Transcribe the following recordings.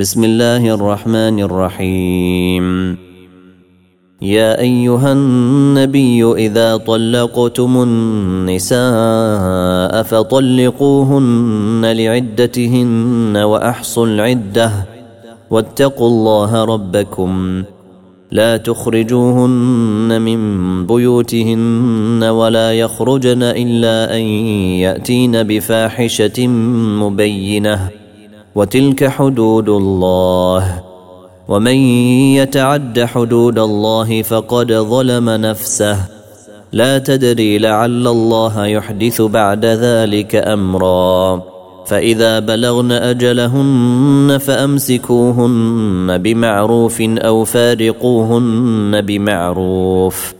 بسم الله الرحمن الرحيم يا ايها النبي اذا طلقتم النساء فطلقوهن لعدتهن واحصوا العده واتقوا الله ربكم لا تخرجوهن من بيوتهن ولا يخرجن الا ان ياتين بفاحشه مبينه وتلك حدود الله. ومن يتعد حدود الله فقد ظلم نفسه. لا تدري لعل الله يحدث بعد ذلك أمرا. فإذا بلغن أجلهن فأمسكوهن بمعروف أو فارقوهن بمعروف.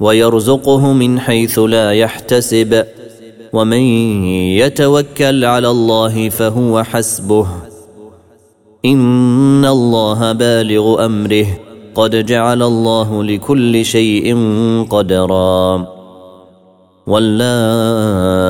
ويرزقه من حيث لا يحتسب. ومن يتوكل على الله فهو حسبه. إن الله بالغ أمره. قد جعل الله لكل شيء قدرا. واللائي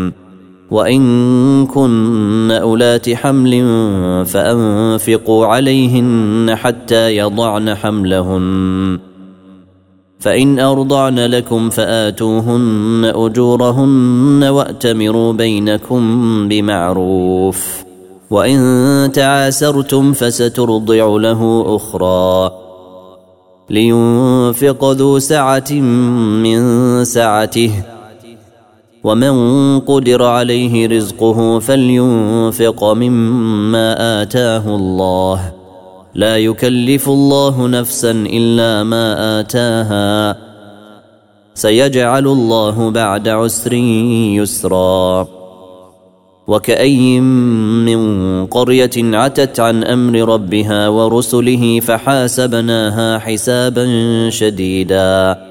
وإن كن أولات حمل فأنفقوا عليهن حتى يضعن حملهن. فإن أرضعن لكم فآتوهن أجورهن وأتمروا بينكم بمعروف. وإن تعاسرتم فسترضع له أخرى. لينفق ذو سعة من سعته. ومن قدر عليه رزقه فلينفق مما اتاه الله. لا يكلف الله نفسا الا ما اتاها. سيجعل الله بعد عسر يسرا. وكأي من قرية عتت عن أمر ربها ورسله فحاسبناها حسابا شديدا.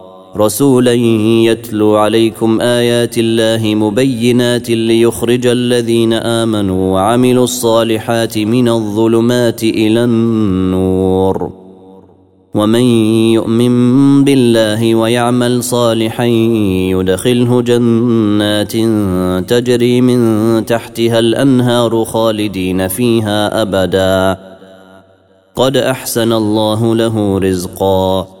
رسولا يتلو عليكم آيات الله مبينات ليخرج الذين آمنوا وعملوا الصالحات من الظلمات إلى النور. ومن يؤمن بالله ويعمل صالحا يدخله جنات تجري من تحتها الأنهار خالدين فيها أبدا. قد أحسن الله له رزقا.